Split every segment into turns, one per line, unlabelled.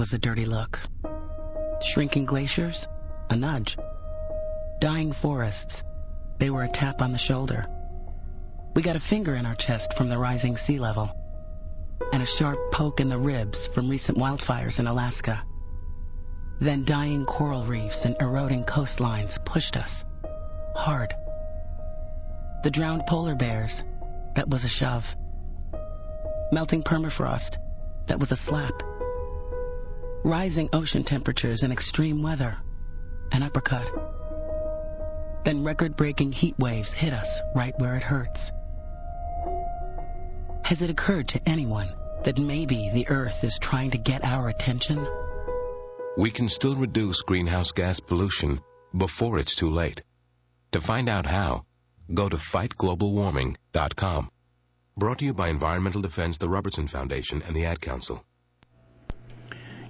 was a dirty look. Shrinking glaciers? A nudge. Dying forests? They were a tap on the shoulder. We got a finger in our chest from the rising sea level, and a sharp poke in the ribs from recent wildfires in Alaska. Then dying coral reefs and eroding coastlines pushed us. Hard. The drowned polar bears, that was a shove. Melting permafrost, that was a slap. Rising ocean temperatures and extreme weather, an uppercut. Then record breaking heat waves hit us right where it hurts. Has it occurred to anyone that maybe the Earth is trying to get our attention?
We can still reduce greenhouse gas pollution before it's too late. To find out how, go to fightglobalwarming.com. Brought to you by Environmental Defense, the Robertson Foundation, and the Ad Council.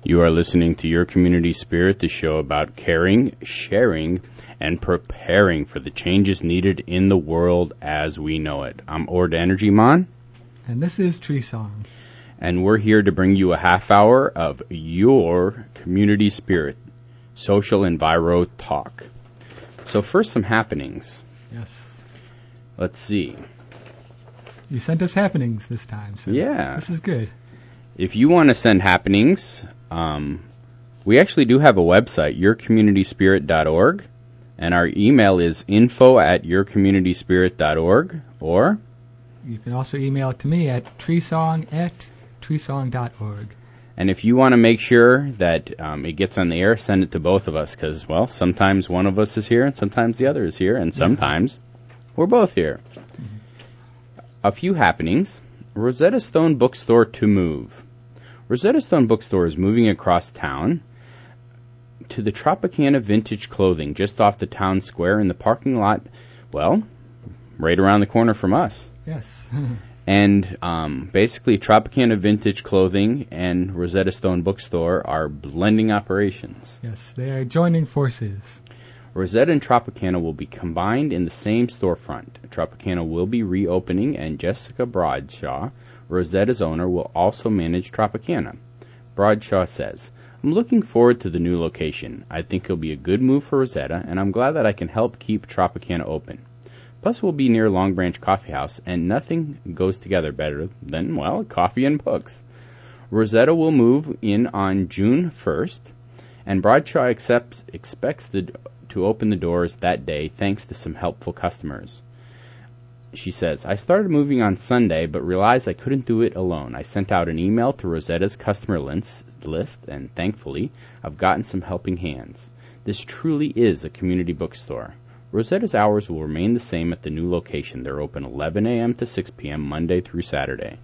You are listening to Your Community Spirit, the show about caring, sharing, and preparing for the changes needed in the world as we know it. I'm Ord Energy Mon.
And this is Tree Song.
And we're here to bring you a half hour of your community spirit, social enviro talk. So first some happenings.
Yes.
Let's see.
You sent us happenings this time, so
Yeah.
this is good.
If you want to send happenings, um, we actually do have a website, yourcommunityspirit.org, and our email is info at yourcommunityspirit.org, or
You can also email it to me at treesong at treesong.org.
And if you want to make sure that um, it gets on the air, send it to both of us because, well, sometimes one of us is here and sometimes the other is here, and sometimes we're both here. A few happenings. Rosetta Stone Bookstore to move. Rosetta Stone Bookstore is moving across town to the Tropicana Vintage Clothing just off the town square in the parking lot, well, right around the corner from us.
Yes.
And um, basically, Tropicana Vintage Clothing and Rosetta Stone Bookstore are blending operations.
yes, they are joining forces.
Rosetta and Tropicana will be combined in the same storefront. Tropicana will be reopening, and Jessica Broadshaw, Rosetta's owner, will also manage Tropicana. Broadshaw says, I'm looking forward to the new location. I think it'll be a good move for Rosetta, and I'm glad that I can help keep Tropicana open. Plus, we'll be near Long Branch Coffee House, and nothing goes together better than, well, coffee and books. Rosetta will move in on June 1st, and Broadshaw accepts, expects the, to open the doors that day thanks to some helpful customers. She says, I started moving on Sunday, but realized I couldn't do it alone. I sent out an email to Rosetta's customer list, and thankfully, I've gotten some helping hands. This truly is a community bookstore. Rosetta's hours will remain the same at the new location. They're open 11 a.m. to 6 p.m. Monday through Saturday.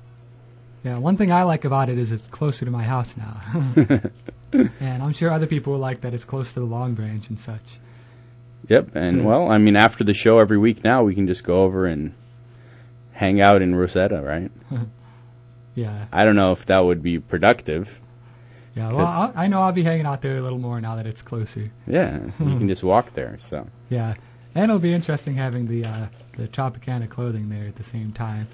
Yeah, one thing I like about it is it's closer to my house now. and I'm sure other people will like that it's close to the Long Branch and such.
Yep, and well, I mean, after the show every week now, we can just go over and hang out in Rosetta, right?
Yeah.
I don't know if that would be productive.
Yeah, well, I'll, I know I'll be hanging out there a little more now that it's closer.
Yeah, you can just walk there. So
Yeah, and it'll be interesting having the uh, the Tropicana clothing there at the same time.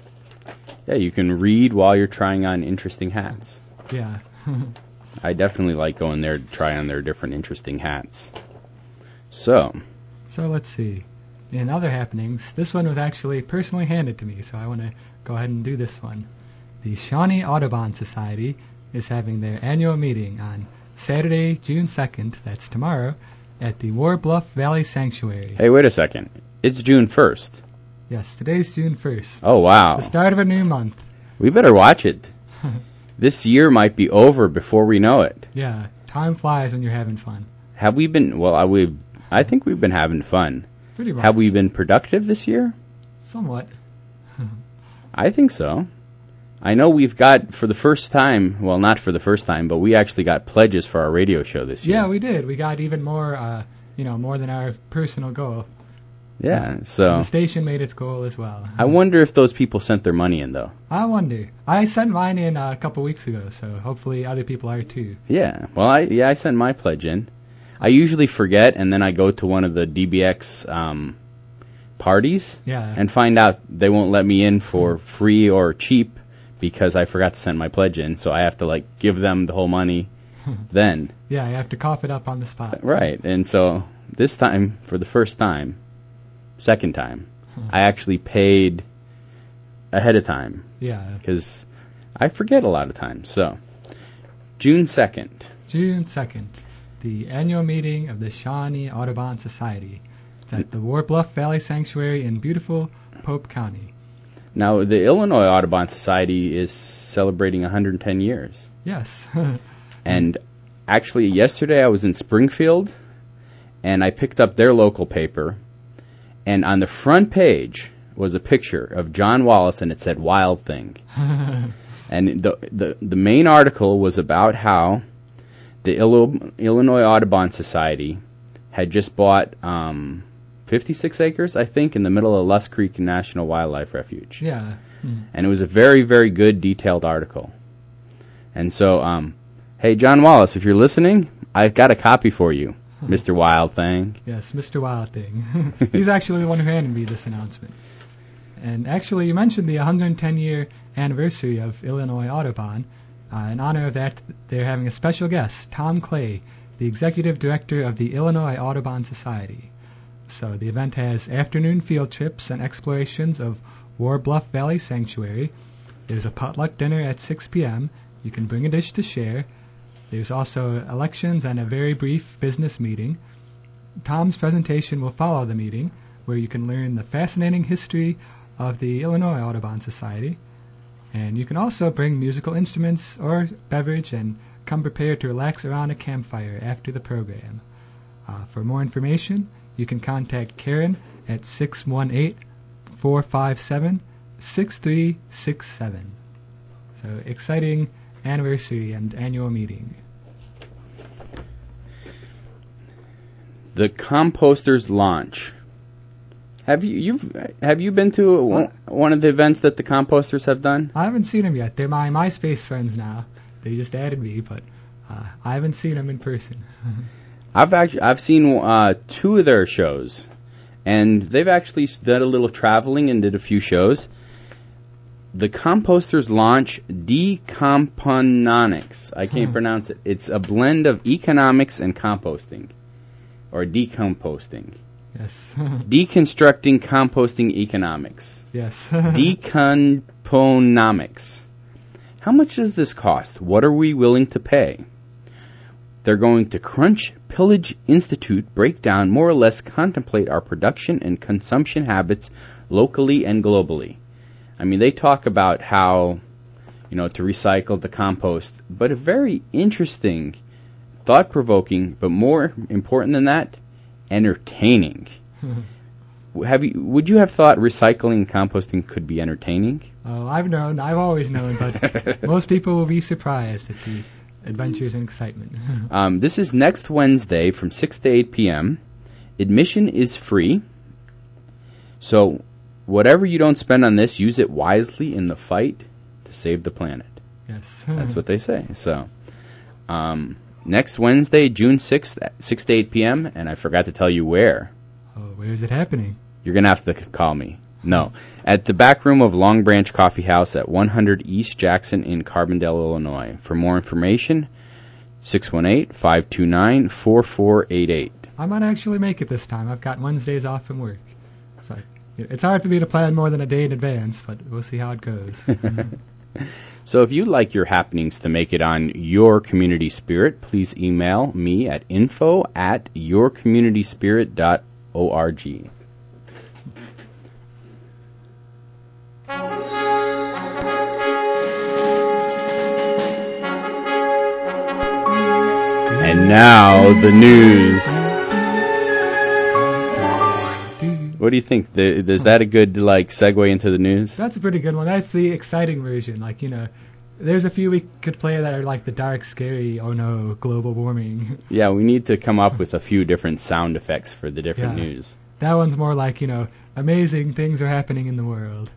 yeah, you can read while you're trying on interesting hats.
Yeah.
I definitely like going there to try on their different interesting hats. So,
so let's see. In other happenings, this one was actually personally handed to me, so I want to go ahead and do this one. The Shawnee Audubon Society is having their annual meeting on Saturday, June 2nd, that's tomorrow, at the War Bluff Valley Sanctuary.
hey, wait a second. It's June 1st.
Yes, today's June 1st.
Oh, wow.
The start of a new month.
We better watch it. this year might be over before we know it.
Yeah, time flies when you're having fun.
Have we been, well, I, we, I think we've been having fun.
Pretty much.
Have we been productive this year?
Somewhat.
I think so. I know we've got for the first time, well, not for the first time, but we actually got pledges for our radio show this year.
Yeah, we did. We got even more, uh, you know, more than our personal goal.
Yeah,
And
so
the station made its goal as well.
I wonder if those people sent their money in though.
I wonder. I sent mine in uh, a couple weeks ago, so hopefully other people are too.
Yeah. Well, I yeah, I sent my pledge in. I usually forget and then I go to one of the DBX um parties
Yeah.
and find out they won't let me in for free or cheap because I forgot to send my pledge in, so I have to like give them the whole money then.
Yeah, you have to cough it up on the spot.
Right. And so this time, for the first time, second time, I actually paid ahead of time
Yeah,
because I forget a lot of times. So, June 2nd.
June 2nd, the annual meeting of the Shawnee Audubon Society. It's at the War Bluff Valley Sanctuary in beautiful Pope County.
Now, the Illinois Audubon Society is celebrating 110 years.
Yes.
And actually, yesterday I was in Springfield and I picked up their local paper. And on the front page was a picture of John Wallace and it said Wild Thing. And the, the, the main article was about how the Illinois Audubon Society had just bought um, 56 acres, I think, in the middle of Lusk Creek National Wildlife Refuge.
yeah. Hmm.
And it was a very, very good, detailed article. And so, um, hey, John Wallace, if you're listening, I've got a copy for you, Mr. Wild Thing.
Yes, Mr. Wild Thing. He's actually the one who handed me this announcement. And actually, you mentioned the 110 year anniversary of Illinois Audubon. Uh, in honor of that, they're having a special guest, Tom Clay, the executive director of the Illinois Audubon Society. So the event has afternoon field trips and explorations of War Bluff Valley Sanctuary. There's a potluck dinner at 6 p.m. You can bring a dish to share. There's also elections and a very brief business meeting. Tom's presentation will follow the meeting, where you can learn the fascinating history of the Illinois Audubon Society. And you can also bring musical instruments or beverage and come prepared to relax around a campfire after the program. Uh, for more information, you can contact Karen at 618 457 6367. So, exciting anniversary and annual meeting.
The Composters launch. Have you you've have you been to one, one of the events that the Composters have done?
I haven't seen them yet. They're my MySpace friends now. They just added me, but uh, I haven't seen them in person.
I've actually I've seen uh, two of their shows, and they've actually done a little traveling and did a few shows. The Composters launch Decomponomics. I can't
Huh.
pronounce it. It's a blend of economics and composting, or decomposting,
yes.
deconstructing composting economics,
yes.
decomponomics. How much does this cost? What are we willing to pay? They're going to Crunch Pillage Institute break down, more or less contemplate our production and consumption habits locally and globally. I mean, they talk about how, you know, to recycle, the compost, but a very interesting, thought provoking, but more important than that, entertaining. Have you? Would you have thought recycling and composting could be entertaining?
oh, I've known. I've always known, but most people will be surprised at the adventures and excitement.
Um, this is next Wednesday from 6 to 8 p.m. Admission is free. So, whatever you don't spend on this, use it wisely in the fight to save the planet.
yes.
That's what they say. So, um, next Wednesday, June 6th, at 6 to 8 p.m., and I forgot to tell you where.
Oh, where is it happening?
You're going to have to c- call me. No. At the back room of Long Branch Coffee House at 100 East Jackson in Carbondale, Illinois. For more information, 618-529-4488.
I might actually make it this time. I've got Wednesdays off from work. So it's hard for me to plan more than a day in advance, but we'll see how it goes.
So if you'd like your happenings to make it on Your Community Spirit, please email me at info at yourcommunityspirit.org. And now the news. What do you think? The, is that a good like segue into the news?
That's a pretty good one. That's the exciting version. Like, you know, there's a few we could play that are like the dark, scary, oh no, global warming.
Yeah, we need to come up with a few different sound effects for the different
Yeah.
news.
That one's more like, you know, amazing things are happening in the world.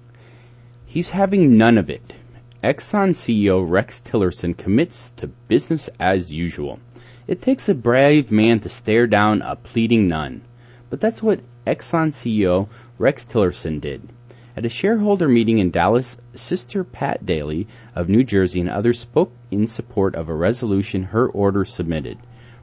He's having none of it. Exxon CEO Rex Tillerson commits to business as usual. It takes a brave man to stare down a pleading nun. But that's what Exxon CEO Rex Tillerson did. At a shareholder meeting in Dallas, Sister Pat Daly of New Jersey and others spoke in support of a resolution her order submitted,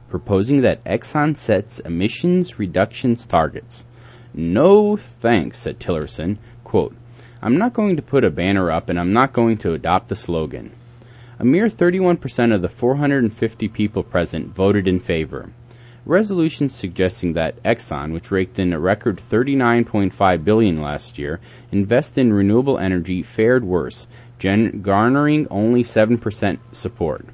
proposing that Exxon sets emissions reductions targets. No thanks, said Tillerson. Quote, I'm not going to put a banner up and I'm not going to adopt the slogan. A mere 31% of the 450 people present voted in favor resolutions suggesting that Exxon, which raked in a record 39.5 billion last year, invest in renewable energy fared worse, gen- garnering only 7% support.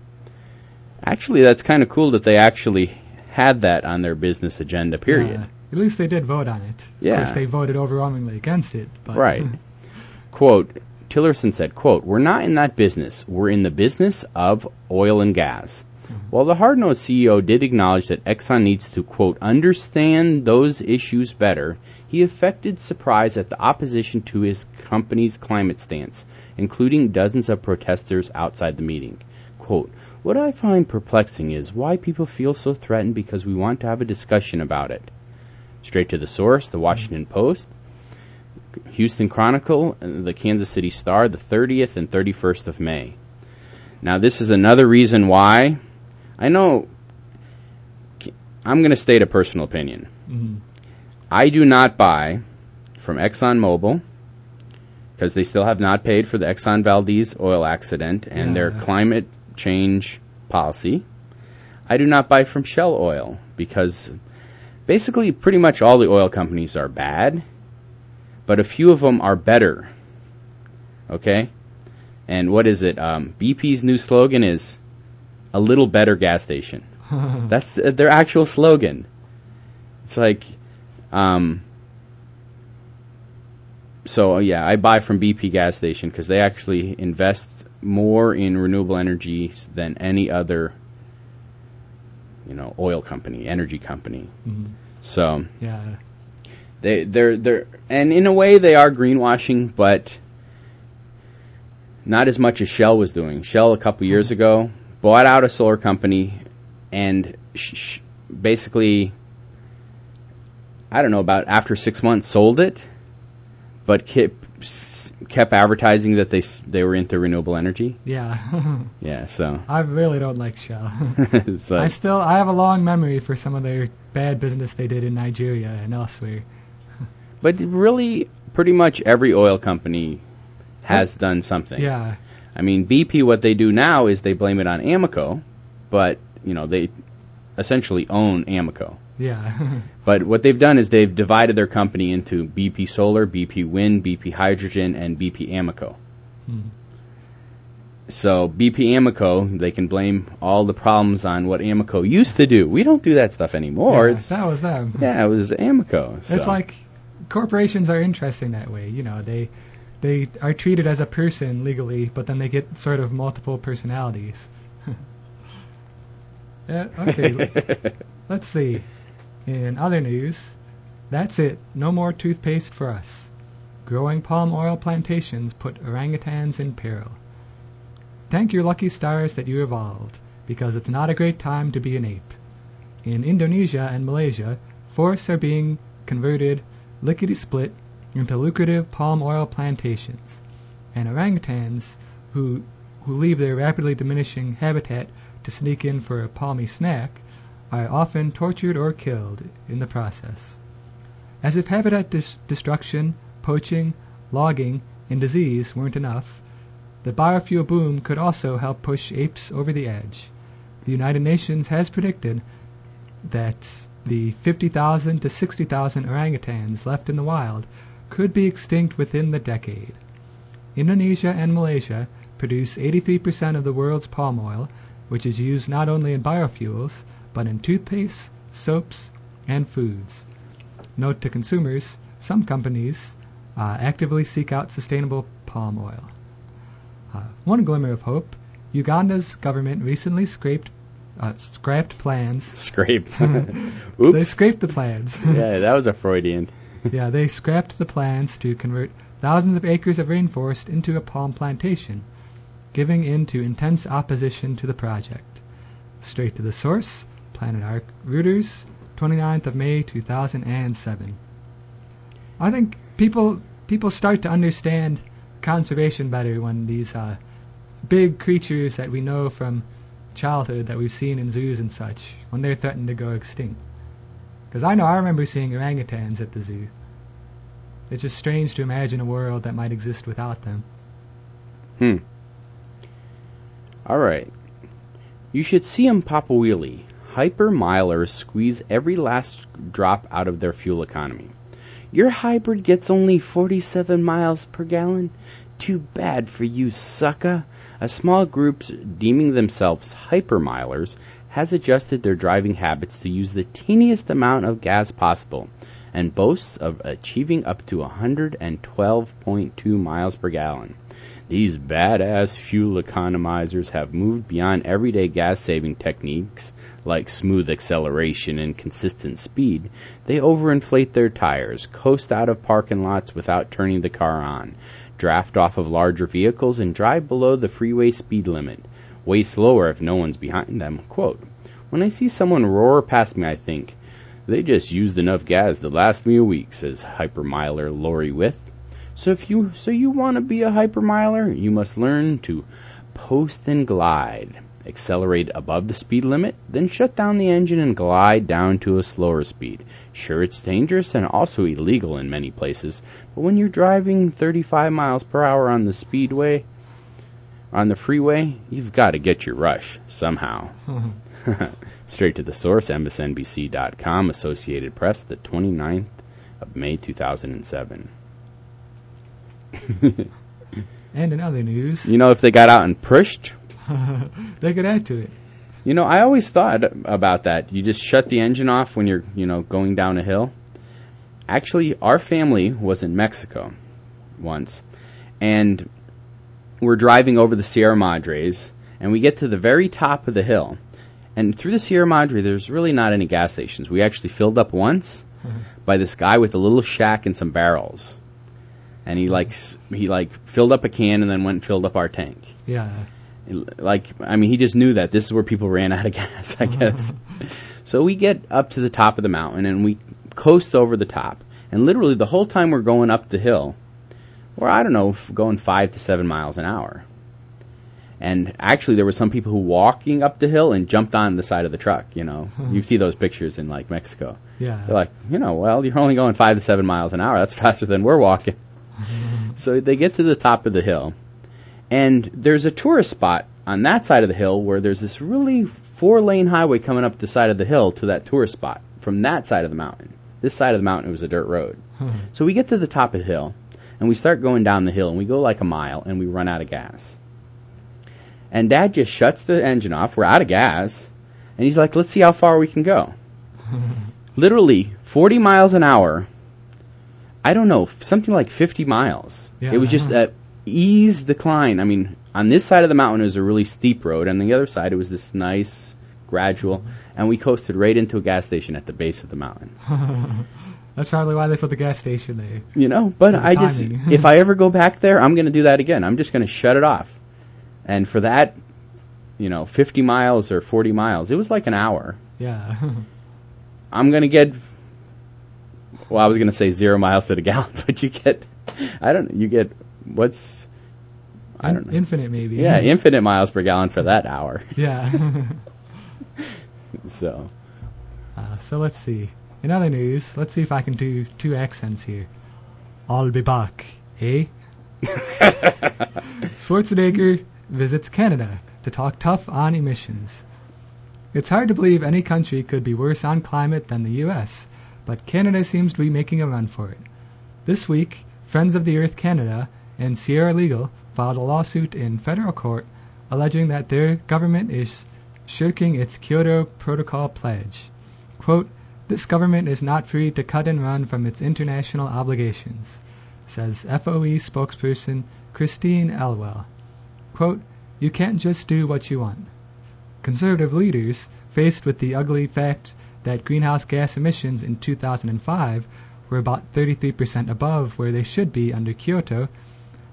Actually, that's kind of cool that they actually had that on their business agenda. Period.
Uh, at least they did vote on it.
Yeah.
Of course, they voted overwhelmingly against it. But
Right. quote Tillerson said, quote, We're not in that business. We're in the business of oil and gas. While the hard-nosed CEO did acknowledge that Exxon needs to, quote, understand those issues better, he affected surprise at the opposition to his company's climate stance, including dozens of protesters outside the meeting. Quote, what I find perplexing is why people feel so threatened because we want to have a discussion about it. Straight to the source, the Washington Post, Houston Chronicle, the Kansas City Star, the 30th and 31st of May. Now, this is another reason why I know I'm going to state a personal opinion.
Mhm.
I do not buy from ExxonMobil because they still have not paid for the Exxon Valdez oil accident and their
Yeah.
climate change policy. I do not buy from Shell Oil because basically pretty much all the oil companies are bad, but a few of them are better. Okay? And what is it? Um, BP's new slogan is a little better gas station. That's th- their actual slogan. It's like, um, so uh, yeah, I buy from BP gas station because they actually invest more in renewable energies than any other, you know, oil company, energy company.
Mhm.
So
Yeah.
they they're they're and in a way they are greenwashing, but not as much as Shell was doing. Shell a couple years ago bought out a solar company and sh- sh- basically I don't know about after 6 months sold it but kept kept advertising that they they were into renewable energy.
Yeah.
Yeah, so
I really don't like Shell.
it's
I still I have a long memory for some of their bad business they did in Nigeria and elsewhere.
but really pretty much every oil company has done something.
Yeah.
I mean, BP, what they do now is they blame it on Amoco, but, you know, they essentially own Amoco.
Yeah.
But what they've done is they've divided their company into BP Solar, BP Wind, BP Hydrogen, and BP Amoco.
Hmm.
So BP Amoco, they can blame all the problems on what Amoco used to do. We don't do that stuff anymore.
Yeah,
it's
that was them.
yeah, it was Amoco. So.
It's like corporations are interesting that way. You know, they they are treated as a person legally, but then they get sort of multiple personalities. yeah, okay. Let's see. In other news, that's it. No more toothpaste for us. Growing palm oil plantations put orangutans in peril. Thank your lucky stars that you evolved, because it's not a great time to be an ape. In Indonesia and Malaysia, forests are being converted lickety split into lucrative palm oil plantations, and orangutans who who leave their rapidly diminishing habitat to sneak in for a palmy snack are often tortured or killed in the process. As if habitat dis- destruction, poaching, logging, and disease weren't enough, the biofuel boom could also help push apes over the edge. The United Nations has predicted that the 50,000 to 60,000 orangutans left in the wild could be extinct within the decade. Indonesia and Malaysia produce 83% of the world's palm oil, which is used not only in biofuels, but in toothpaste, soaps, and foods. Note to consumers, some companies uh, actively seek out sustainable palm oil. Uh, one glimmer of hope, Uganda's government recently scraped, uh, scrapped plans.
Scraped. Oops.
They scraped the plans.
yeah, that was a Freudian.
yeah, they scrapped the plans to convert thousands of acres of rainforest into a palm plantation, giving in to intense opposition to the project. Straight to the source, Planet Ark Reuters, 29th of May 2007. I think people people start to understand conservation better when these uh, big creatures that we know from childhood that we've seen in zoos and such, when they're threatened to go extinct. Because I know I remember seeing orangutans at the zoo. It's just strange to imagine a world that might exist without them.
Hmm. All right. You should see 'em pop a wheelie. Hyper milers squeeze every last drop out of their fuel economy. Your hybrid gets only 47 miles per gallon? Too bad for you, sucker. A small group deeming themselves hypermilers has adjusted their driving habits to use the teeniest amount of gas possible and boasts of achieving up to 112.2 miles per gallon. These badass fuel economizers have moved beyond everyday gas saving techniques like smooth acceleration and consistent speed. They overinflate their tires, coast out of parking lots without turning the car on, draft off of larger vehicles, and drive below the freeway speed limit. Way slower if no one's behind them. Quote, when I see someone roar past me, I think, they just used enough gas to last me a week, says hypermiler Lori With. So if you so you want to be a hypermiler, you must learn to post and glide. Accelerate above the speed limit, then shut down the engine and glide down to a slower speed. Sure, it's dangerous and also illegal in many places, but when you're driving 35 miles per hour on the speedway, on the freeway, you've got to get your rush somehow. Straight to the source, MSNBC.com, Associated Press, the 29th of May 2007.
and in other news,
you know, if they got out and pushed,
they could add to it.
You know, I always thought about that. You just shut the engine off when you're, you know, going down a hill. Actually, our family was in Mexico once, and we're driving over the Sierra Madres, and we get to the very top of the hill. And through the Sierra Madre, there's really not any gas stations. We actually filled up once mm-hmm. by this guy with a little shack and some barrels and he like he like filled up a can and then went and filled up our tank.
Yeah.
Like I mean, he just knew that this is where people ran out of gas, I guess. so we get up to the top of the mountain and we coast over the top, and literally the whole time we're going up the hill, we're I don't know, going five to seven miles an hour. And actually, there were some people who walking up the hill and jumped on the side of the truck. You know, you see those pictures in like Mexico.
Yeah.
They're like, you know, well, you're only going five to seven miles an hour. That's faster than we're walking. so they get to the top of the hill, and there's a tourist spot on that side of the hill where there's this really four lane highway coming up the side of the hill to that tourist spot from that side of the mountain. This side of the mountain it was a dirt road. so we get to the top of the hill, and we start going down the hill, and we go like a mile, and we run out of gas. And Dad just shuts the engine off. We're out of gas, and he's like, "Let's see how far we can go." Literally 40 miles an hour I don't know, something like 50 miles.
Yeah,
it was just a ease decline. I mean, on this side of the mountain it was a really steep road, and on the other side it was this nice gradual, and we coasted right into a gas station at the base of the mountain.
That's probably why they put the gas station there.
You know, but I just if I ever go back there, I'm going to do that again. I'm just going to shut it off. And for that, you know, 50 miles or 40 miles, it was like an hour.
Yeah.
I'm going to get well, I was going to say zero miles to the gallon, but you get, I don't, know you get what's, I don't know,
infinite maybe.
Yeah, infinite miles per gallon for that hour.
Yeah.
so.
Uh, so let's see. In other news, let's see if I can do two accents here. I'll be back, eh? Schwarzenegger visits Canada to talk tough on emissions. It's hard to believe any country could be worse on climate than the U.S but Canada seems to be making a run for it. This week, Friends of the Earth Canada and Sierra Legal filed a lawsuit in federal court alleging that their government is shirking its Kyoto Protocol pledge. Quote, this government is not free to cut and run from its international obligations, says FOE spokesperson Christine Elwell. Quote, you can't just do what you want. Conservative leaders, faced with the ugly fact that greenhouse gas emissions in 2005 were about 33% above where they should be under Kyoto,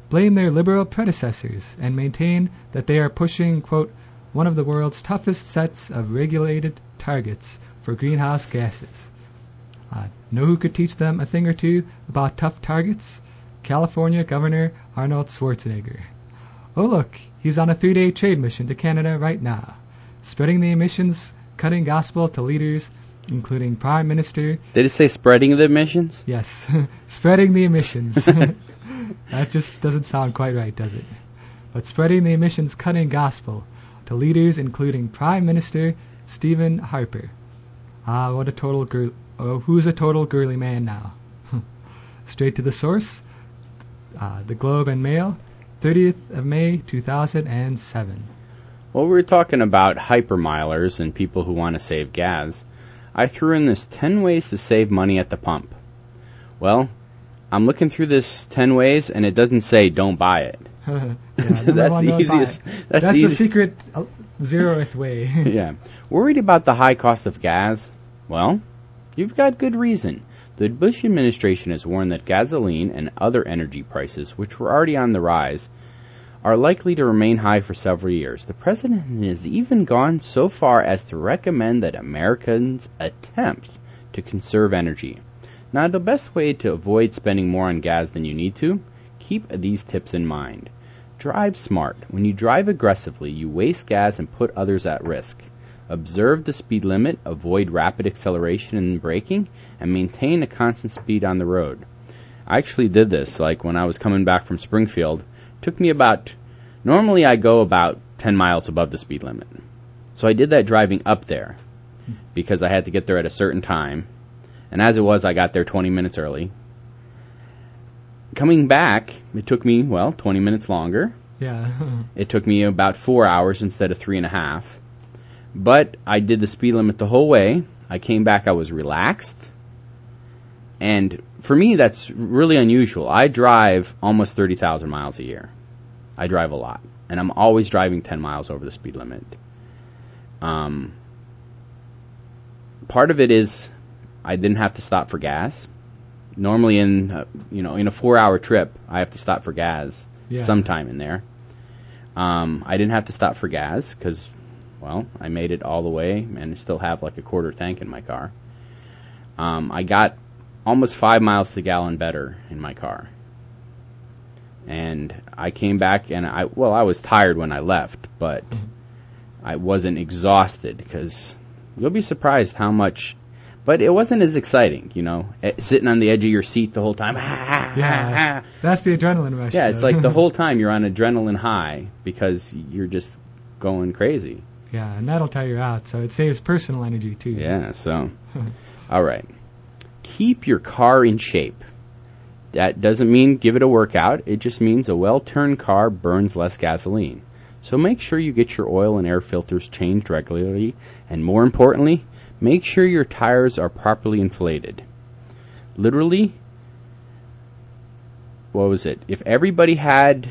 blame their liberal predecessors and maintain that they are pushing, quote, one of the world's toughest sets of regulated targets for greenhouse gases. Uh, know who could teach them a thing or two about tough targets? California Governor Arnold Schwarzenegger. Oh, look, he's on a three day trade mission to Canada right now, spreading the emissions cutting gospel to leaders, including Prime Minister.
Did it say spreading the emissions?
Yes, spreading the emissions. that just doesn't sound quite right, does it? But spreading the emissions cutting gospel to leaders, including Prime Minister Stephen Harper. Ah, what a total girl. Oh, who's a total girly man now? Straight to the source. Uh, the Globe and Mail, 30th of May, 2007.
Well, we were talking about hypermilers and people who want to save gas. I threw in this 10 ways to save money at the pump. Well, I'm looking through this 10 ways and it doesn't say don't buy it.
yeah,
That's the
one, don't buy
easiest- that's
That's,
the
the,
easy-
secret uh, zeroth way.
yeah. Worried about the high cost of gas? Well, you've got good reason. The Bush administration has warned that gasoline and other energy prices, which were already on the rise, are likely to remain high for several years. The president has even gone so far as to recommend that Americans attempt to conserve energy. Now, the best way to avoid spending more on gas than you need to, keep these tips in mind. Drive smart. When you drive aggressively, you waste gas and put others at risk. Observe the speed limit, avoid rapid acceleration and braking, and maintain a constant speed on the road. I actually did this, like when I was coming back from Springfield. It took me about, normally I go about 10 miles above the speed limit. So I did that driving up there because I had to get there at a certain time. And as it was, I got there 20 minutes early. Coming back, it took me, well, 20 minutes longer.
yeah.
It took me about four hours instead of three and a half. But I did the speed limit the whole way. I came back, I was relaxed. And for me, that's really unusual. I drive almost 30,000 miles a year. I drive a lot. And I'm always driving 10 miles over the speed limit. Um, part of it is I didn't have to stop for gas. Normally, in uh, you know in a four-hour trip, I have to stop for gas
Yeah.
sometime in there. Um, I didn't have to stop for gas because, well, I made it all the way and still have like a quarter tank in my car. Um, I got almost five miles to gallon better in my car. And I came back and I, well, I was tired when I left, but I wasn't exhausted because you'll be surprised how much, but it wasn't as exciting, you know, eh, sitting on the edge of your seat the whole time.
Yeah. That's the adrenaline rush.
Yeah, it's like the whole time you're on adrenaline high because you're just going crazy.
Yeah, and that'll tire you out. So it saves personal energy too.
Yeah, so all right. Keep your car in shape. That doesn't mean give it a workout. It just means a well-turned car burns less gasoline. So make sure you get your oil and air filters changed regularly and more importantly, make sure your tires are properly inflated. Literally what was it? If everybody had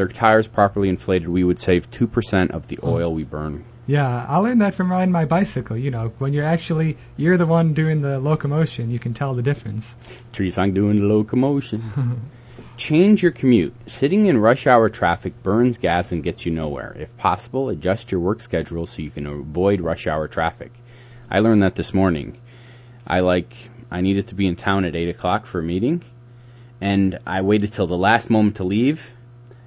their tires properly inflated, we would save 2% of the oh. oil we burn
Yeah, I learned that from riding my bicycle. You know, when you're actually you're the one doing the locomotion, you can tell the difference.
Treesong doing the locomotion. Change your commute. Sitting in rush hour traffic burns gas and gets you nowhere. If possible, adjust your work schedule so you can avoid rush hour traffic. I learned that this morning. I like I needed to be in town at eight o'clock for a meeting, and I waited till the last moment to leave.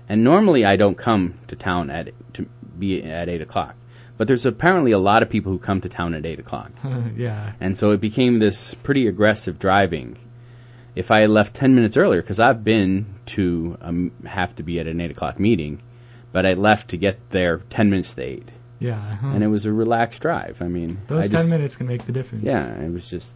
And normally I don't come to town at to be at eight o'clock, but there's apparently a lot of people who come to town at eight o'clock.
yeah.
And so it became this pretty aggressive driving. If I had left 10 minutes earlier, because I've been to um, have to be at an 8 o'clock meeting, but I left to get there 10 minutes to 8.
Yeah.
And it was a relaxed drive. I mean,
Those
I
ten
just,
minutes can make the difference.
Yeah, it was just.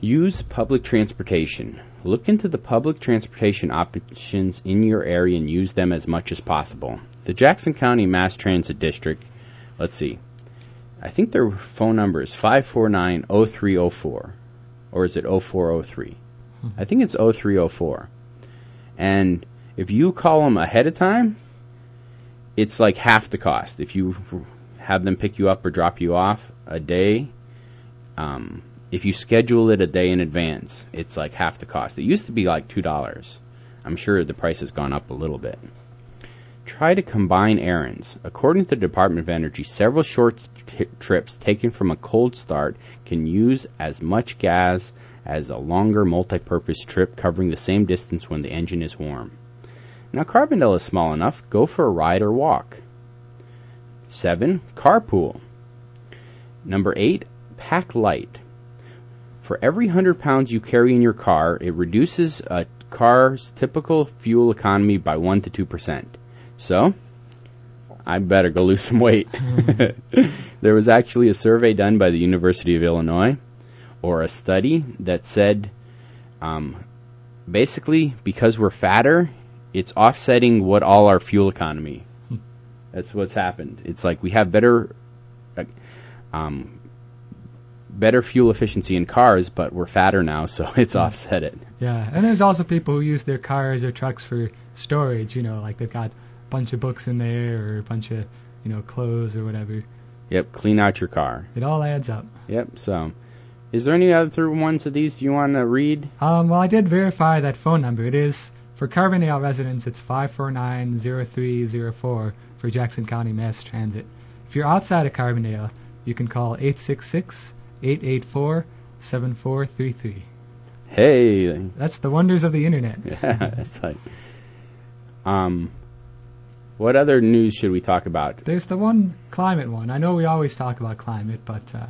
Use public transportation. Look into the public transportation options in your area and use them as much as possible. The Jackson County Mass Transit District, let's see, I think their phone number is 549 0304. Or is it 0403? I think it's 0304. And if you call them ahead of time, it's like half the cost. If you have them pick you up or drop you off a day, um, if you schedule it a day in advance, it's like half the cost. It used to be like two dollars. I'm sure the price has gone up a little bit. Try to combine errands. According to the Department of Energy, several short t- trips taken from a cold start can use as much gas as a longer multi-purpose trip covering the same distance when the engine is warm. Now Carbondale is small enough, go for a ride or walk. 7. Carpool. Number 8. Pack light. For every 100 pounds you carry in your car, it reduces a car's typical fuel economy by 1 to 2%. So, I better go lose some weight. there was actually a survey done by the University of Illinois, or a study that said um, basically because we're fatter, it's offsetting what all our fuel economy. That's what's happened. It's like we have better, uh, um, better fuel efficiency in cars, but we're fatter now, so it's offset it.
Yeah, and there's also people who use their cars or trucks for storage. You know, like they've got a bunch of books in there or a bunch of you know clothes or whatever.
Yep, clean out your car.
It all adds up.
Yep. So, is there any other ones of these you want to read?
Um, well, I did verify that phone number. It is for Carbondale residents. It's five four nine zero three zero four for Jackson County Mass Transit. If you're outside of Carbondale, you can call 866 884 7433.
Hey,
That's the wonders of the internet.
yeah, it's like, um, what other news should we talk about?
There's the one climate one. I know we always talk about climate, but uh,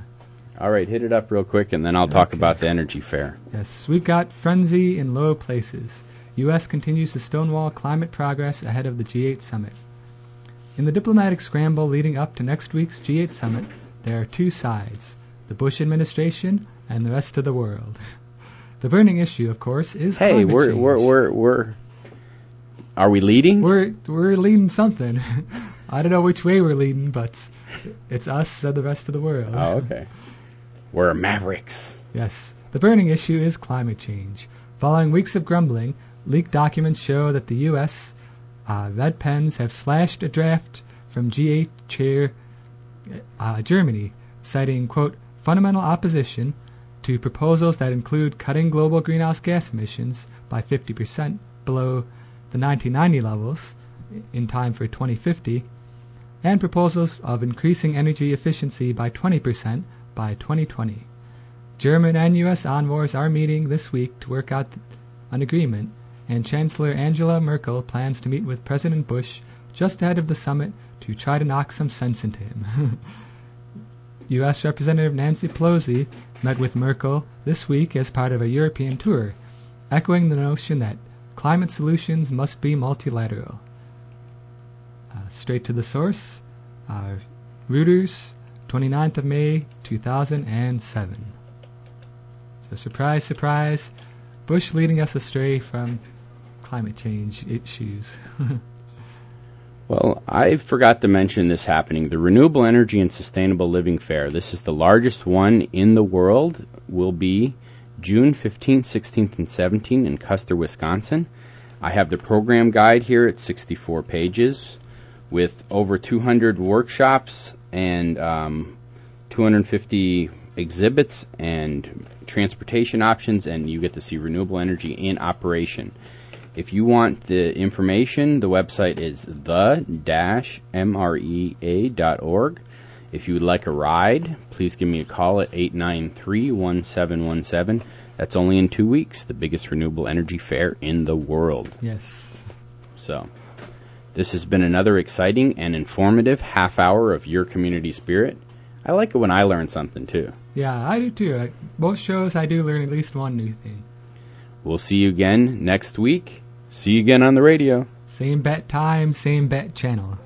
All right, hit it up real quick, and then I'll talk about the energy fair.
yes, we've got frenzy in low places. U.S. continues to stonewall climate progress ahead of the G8 summit. In the diplomatic scramble leading up to next week's G8 summit, there are two sides the Bush administration and the rest of the world. The burning issue, of course, is
Hey,
climate
we're
change.
we're we're we're. Are we leading?
We're we're leading something. I don't know which way we're leading, but it's us and the rest of the world.
oh, okay. We're mavericks.
Yes. The burning issue is climate change. Following weeks of grumbling, leaked documents show that the U.S. Uh, red pens have slashed a draft from G8 chair uh, Germany, citing, quote, fundamental opposition to proposals that include cutting global greenhouse gas emissions by 50% below the 1990 levels in time for 2050, and proposals of increasing energy efficiency by 20% by 2020. German and U.S. envoys are meeting this week to work out an agreement, and Chancellor Angela Merkel plans to meet with President Bush just ahead of the summit to try to knock some sense into him. U.S. Representative Nancy Pelosi met with Merkel this week as part of a European tour, echoing the notion that climate solutions must be multilateral. Uh, straight to the source, uh, Reuters, 29th of May, 2007. So surprise, surprise, Bush leading us astray from climate change issues.
Well, I forgot to mention this happening. The Renewable Energy and Sustainable Living Fair. This is the largest one in the world. Will be June 15th, 16th, and 17th in Custer, Wisconsin. I have the program guide here at 64 pages with over 200 workshops and um, 250 exhibits and transportation options, and you get to see renewable energy in operation. If you want the information, the website is the-mrea.org. If you would like a ride, please give me a call at 893-1717. That's only in two weeks, the biggest renewable energy fair in the world.
yes.
So, this has been another exciting and informative half hour of your community spirit. I like it when I learn something too.
Yeah, I do too. At both shows, I do learn at least one new thing.
We'll see you again next week. See you again on the radio.
Same bet time, same bet channel.